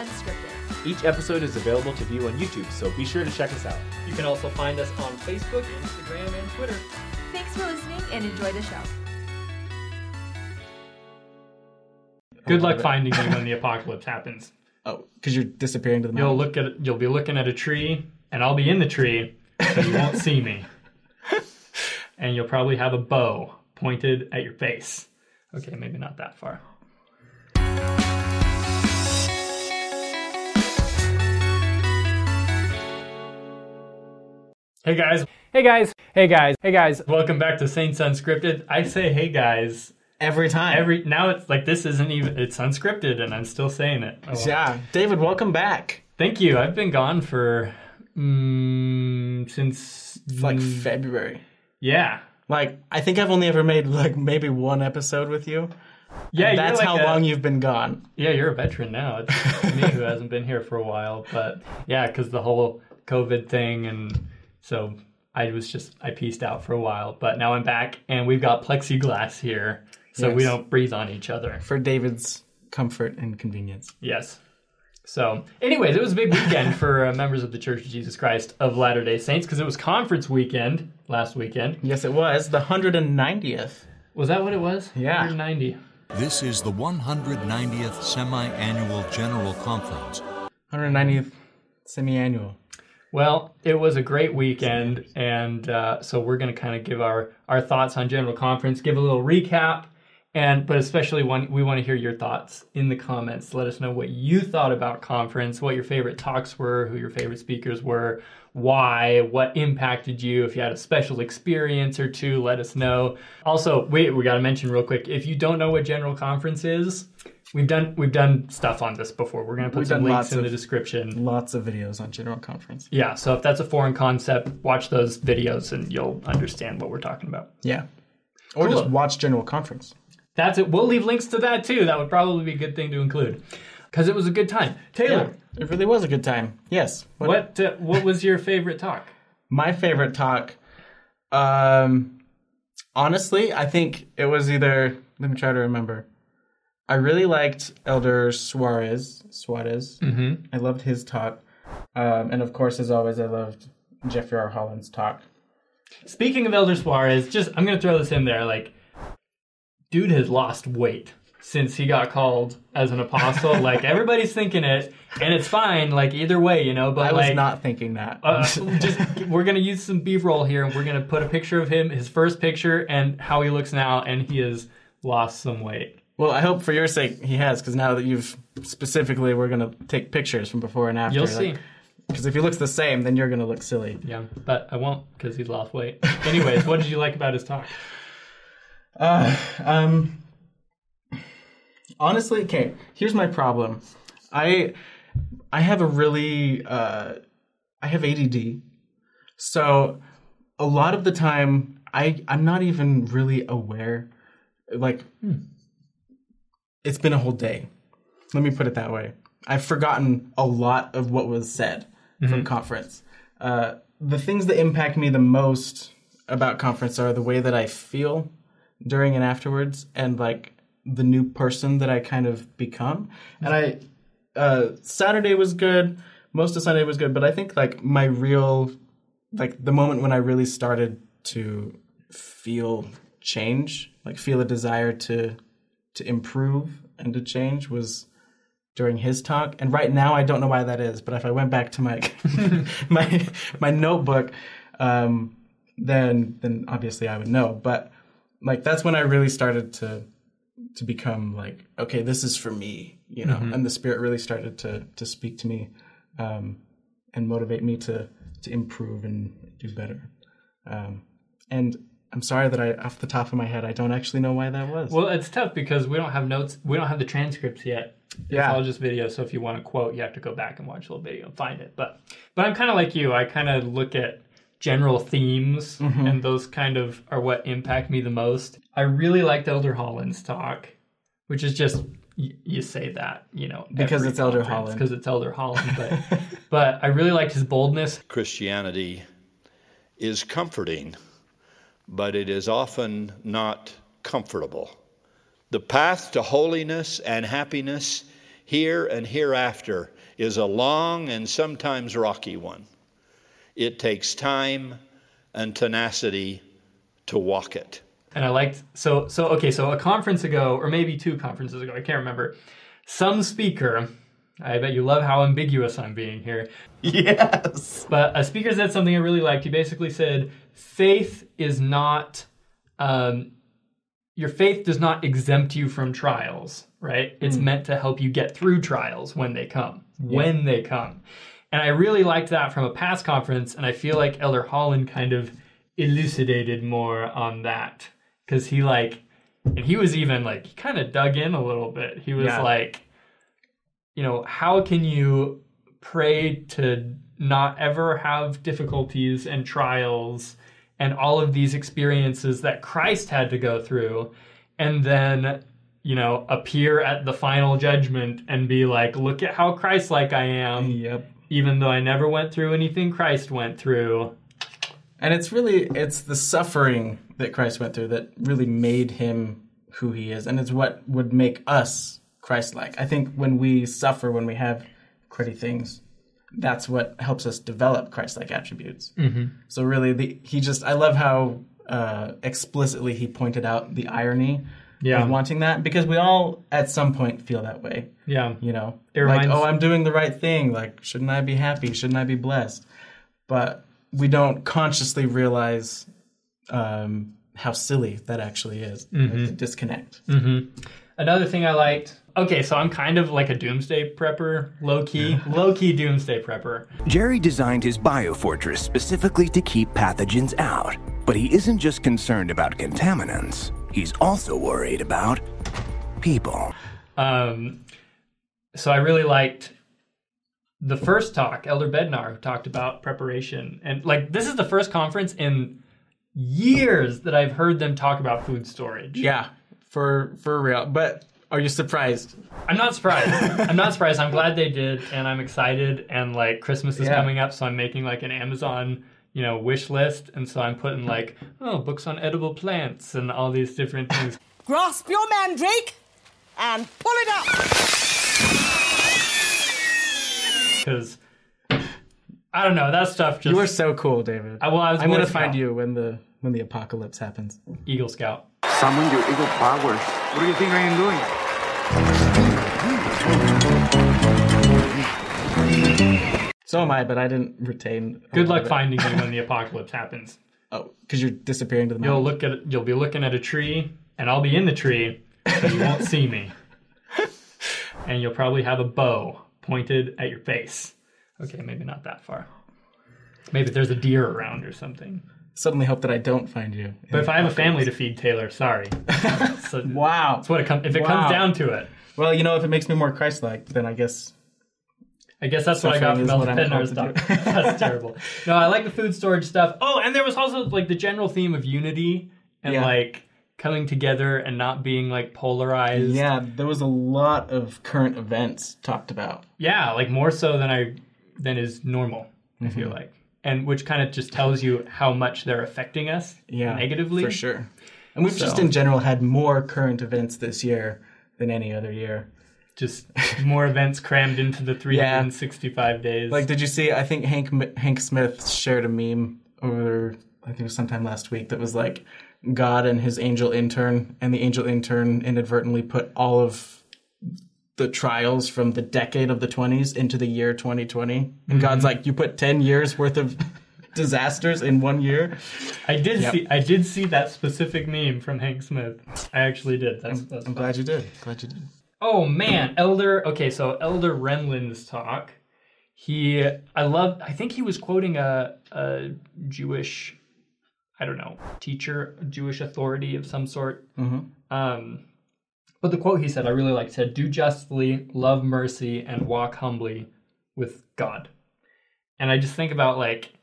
Unscripted. Each episode is available to view on YouTube, so be sure to check us out. You can also find us on Facebook, Instagram, and Twitter. Thanks for listening and enjoy the show. Good luck finding me when the apocalypse happens. Oh, because you're disappearing to the You'll mountain. look at you'll be looking at a tree, and I'll be in the tree, so you won't see me. And you'll probably have a bow pointed at your face. Okay, maybe not that far. Hey guys, hey guys, hey guys, hey guys. Welcome back to Saints Unscripted. I say hey guys every time. every now it's like this isn't even it's unscripted and I'm still saying it. Oh, well. yeah, David, welcome back. Thank you. I've been gone for mm, since It's like February. yeah. Like I think I've only ever made like maybe one episode with you. Yeah, that's like how a- long you've been gone. Yeah, you're a veteran now. It's me who hasn't been here for a while, but yeah, because the whole COVID thing, and so I was just I pieced out for a while, but now I'm back, and we've got plexiglass here, so we don't breathe on each other. For David's comfort and convenience. Yes. So, anyways, it was a big weekend for uh, members of the Church of Jesus Christ of Latter Day Saints because it was conference weekend last weekend. Yes, it was the 190th. Was that what it was? Yeah. 190. This is the 190th semi annual General Conference. 190th semi-annual. Well, it was a great weekend, and uh, so we're going to kind of give our our thoughts on General Conference, give a little recap, and but especially when we want to hear your thoughts in the comments. Let us know what you thought about conference, what your favorite talks were, who your favorite speakers were, why, what impacted you. If you had a special experience or two, let us know. Also, wait, we got to mention real quick. If you don't know what General Conference is. We've done we've done stuff on this before. We're gonna put We've some links in the description. Lots of videos on General Conference. Yeah, so if that's a foreign concept, watch those videos and you'll understand what we're talking about. Yeah. Or Cool. just watch General Conference. That's it. We'll leave links to that too. That would probably be a good thing to include because it was a good time. Taylor, It really was a good time. Yes. what uh, what was your favorite talk? My favorite talk, um, honestly, I think it was either. Let me try to remember. I really liked Elder Soares. Soares. Mm-hmm. I loved his talk, um, and of course, as always, I loved Jeffrey R. Holland's talk. Speaking of Elder Soares, just I'm gonna throw this in there. Like, dude has lost weight since he got called as an apostle. like everybody's thinking it, and it's fine. Like either way, you know. But I was like, not thinking that. uh, just we're gonna use some b-roll here and we're gonna put a picture of him his first picture and how he looks now and he has lost some weight well, I hope for your sake he has, because now that you've specifically, we're gonna take pictures from before and after. you'll see Because if he looks the same, then you're gonna look silly. yeah but i won't because he's lost weight anyways what did you like about his talk Uh, um, honestly, okay. Here's my problem. I I have a really uh, I have ADD, so a lot of the time I I'm not even really aware. Like, it's been a whole day. Let me put it that way. I've forgotten a lot of what was said from conference. Uh, the things that impact me the most about conference are the way that I feel during and afterwards, and like the new person that I kind of become. And I, uh, Saturday was good. Most of Sunday was good, but I think like my real, like the moment when I really started to feel change, like feel a desire to to improve and to change was during his talk. And right now, I don't know why that is, but if I went back to my my my notebook, um, then then obviously I would know. But like that's when I really started to to become like, okay, this is for me, you know. And the spirit really started to to speak to me um, and motivate me to to improve and do better. Um, and I'm sorry that I, off the top of my head, I don't actually know why that was. well it's tough because we don't have notes we don't have the transcripts yet it's Yeah. all just video so if you want to quote you have to go back and watch a little video and find it but but i'm kind of like you i kind of look at general themes Mm-hmm. and those kind of are what impact me the most i really liked elder holland's talk which is just you, you say that you know Because it's Elder Holland. because it's elder holland but but i really liked his boldness Christianity is comforting, but it is often not comfortable. The path to holiness and happiness, here and hereafter is a long and sometimes rocky one. It takes time and tenacity to walk it. And I liked so so okay, so a conference ago, or maybe two conferences ago, I can't remember. Some speaker, I bet you love how ambiguous I'm being here. Yes. But a speaker said something I really liked. He basically said, faith is not um, your faith does not exempt you from trials, right? It's meant to help you get through trials when they come, when they come. And I really liked that from a past conference, and I feel like Elder Holland kind of elucidated more on that because he like, and he was even like, he kind of dug in a little bit. He was Yeah. like, you know, how can you pray to not ever have difficulties and trials and all of these experiences that Christ had to go through and then you know appear at the final judgment and be like look at how Christ-like I am Yep. Even though I never went through anything Christ went through And it's really it's the suffering that Christ went through that really made him who he is, and it's what would make us Christ-like. I think when we suffer, when we have cruddy things, that's what helps us develop Christ-like attributes. Mm-hmm. So really, the, he just I love how uh, explicitly he pointed out the irony Yeah. of wanting that because we all at some point feel that way. yeah You know, It like reminds- oh, I'm doing the right thing. Like, shouldn't I be happy? Shouldn't I be blessed? But we don't consciously realize um, how silly that actually is. Like the disconnect. Another thing I liked. Okay, so I'm kind of like a doomsday prepper, low key, low key doomsday prepper. Jerry designed his biofortress specifically to keep pathogens out. But he isn't just concerned about contaminants, he's also worried about people. Um, so I really liked the first talk, Elder Bednar, who talked about preparation, and like this is the first conference in years that I've heard them talk about food storage. Yeah, for for real. But are you surprised? I'm not surprised. I'm not surprised. I'm glad they did, and I'm excited. And like Christmas is Yeah. coming up, so I'm making like an Amazon, you know, wish list, and so I'm putting like oh books on edible plants and all these different things. Grasp your mandrake and pull it up. Because I don't know that stuff. Just You are so cool, David. I- well, I was I'm gonna find you when the when the apocalypse happens. Eagle Scout. Summon your eagle powers. What do you think I am doing? So am I, but I didn't retain. Good luck finding me when the apocalypse happens. Oh, because you're disappearing to the You'll mountains. look at you'll be looking at a tree, and I'll be in the tree, so you won't see me. And you'll probably have a bow pointed at your face. Okay, maybe not that far. Maybe there's a deer around or something. Suddenly hope that I don't find you. But if I have a family to feed, Taylor, sorry. so wow. that's what it comes. If it Wow. comes down to it, Well, you know, if it makes me more Christ-like, then I guess I guess that's what I got from is what Elder I'm Bednar's called talk. to do. that's terrible. No, I like the food storage stuff. Oh, and there was also like the general theme of unity and Yeah. like coming together and not being like polarized. yeah, there was a lot of current events talked about. Yeah, like more so than I than is normal. I Mm-hmm. feel like, and which kind of just tells you how much they're affecting us Yeah, negatively. for sure. And we've just in general had more current events this year than any other year. Just more events crammed into the 365 days. Like, did you see? I think Hank Hank Smith shared a meme over. I think it was sometime last week that was like God and his angel intern, and the angel intern inadvertently put all of the trials from the decade of the 20s into the year 2020. And mm-hmm. God's like, you put 10 years worth of disasters in one year. I did Yep. see I did see that specific meme from Hank Smith. I actually did. That's, that's I'm glad you did. Glad you did. Oh man, Elder. Okay, so Elder Renlund's talk. He, I love. I think he was quoting a a Jewish, I don't know, teacher, Jewish authority of some sort. Um, but the quote he said, I really liked. Said, "Do justly, love mercy, and walk humbly with God." And I just think about like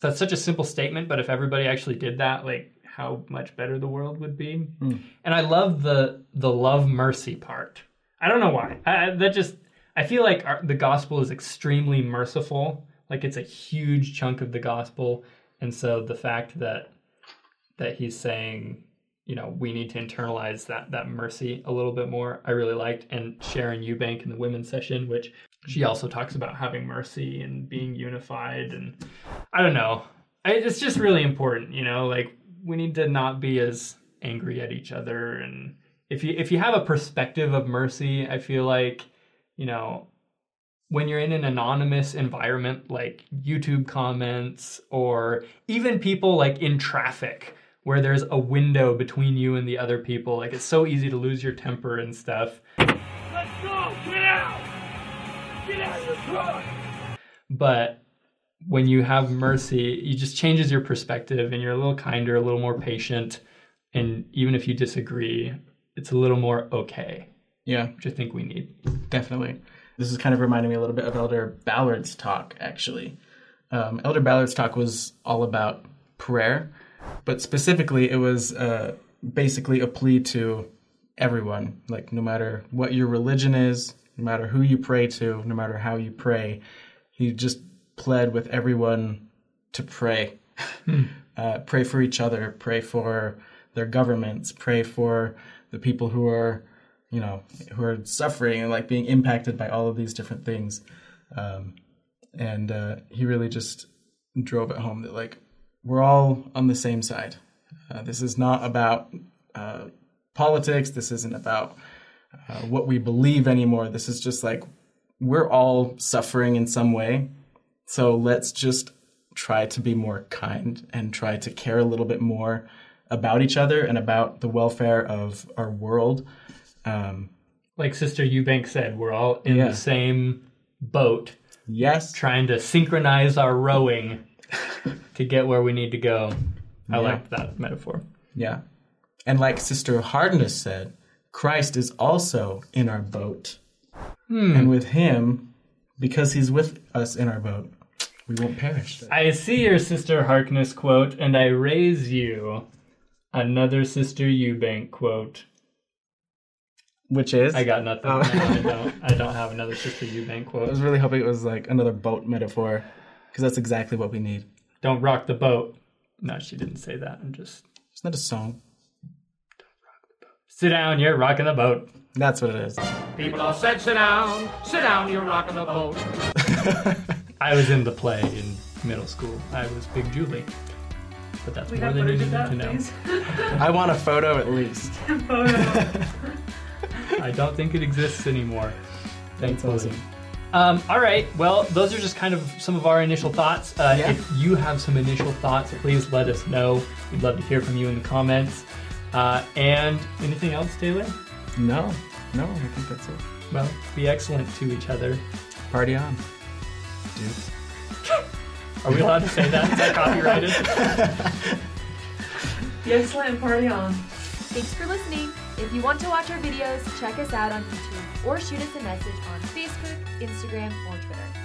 that's such a simple statement, but if everybody actually did that, like how much better the world would be. Hmm. And I love the the love mercy part. I don't know why. I, I- that just I feel like our, the gospel is extremely merciful. Like it's a huge chunk of the gospel, and so the fact that that he's saying you know we need to internalize that that mercy a little bit more. I really liked and Sharon Eubank in the women's session, which she also talks about having mercy and being unified and I don't know. I, it's just really important, you know, like we need to not be as angry at each other and if you if you have a perspective of mercy, I feel like, you know, when you're in an anonymous environment like YouTube comments or even people like in traffic where there's a window between you and the other people, like it's so easy to lose your temper and stuff. Let's go! Get out! Get out of the truck! But when you have mercy, it just changes your perspective and you're a little kinder, a little more patient. And even if you disagree, it's a little more okay. Yeah. Which I think we need. Definitely. This is kind of reminding me a little bit of Elder Ballard's talk, actually. Um, Elder Ballard's talk was all about prayer, but specifically, it was uh, basically a plea to everyone. Like, no matter what your religion is, no matter who you pray to, no matter how you pray, he just pled with everyone to pray. uh, pray for each other, pray for their governments, pray for the people who are you know who are suffering and like being impacted by all of these different things. Um, and uh, he really just drove it home that like we're all on the same side. Uh, this is not about uh, politics. This isn't about uh, what we believe anymore. This is just like we're all suffering in some way so let's just try to be more kind and try to care a little bit more about each other and about the welfare of our world um, like Sister Eubank said, we're all in Yeah. the same boat. Yes. Trying to synchronize our rowing to get where we need to go. I Yeah. like that metaphor. Yeah. And like Sister Harkness said, Christ is also in our boat. Hmm. And with him, because he's with us in our boat, we won't perish. I see your Sister Harkness quote, and I raise you another Sister Eubank quote. Which is? I got nothing. Oh. I don't. I don't have another Sister Eubank quote. I was really hoping it was like another boat metaphor, because that's exactly what we need. Don't rock the boat. No, she didn't say that. I'm just Isn't that a song? sit down. You're rocking the boat. That's what it is. People all said, sit down, sit down, you're rocking the boat. I was in the play in middle school. I was Big Julie. But that's We more than you footage need to know. I want a photo at least. photo. I don't think it exists anymore. Thankfully. awesome. Um, all right. Well, those are just kind of some of our initial thoughts. Uh, Yeah. If you have some initial thoughts, please let us know. We'd love to hear from you in the comments. Uh, and anything else, Taylor? No, no, I think that's it. Well, be excellent to each other. Party on, dudes. Are we allowed to say that? Is that copyrighted? Be excellent party on. Thanks for listening. If you want to watch our videos, check us out on YouTube or shoot us a message on Facebook, Instagram, or Twitter.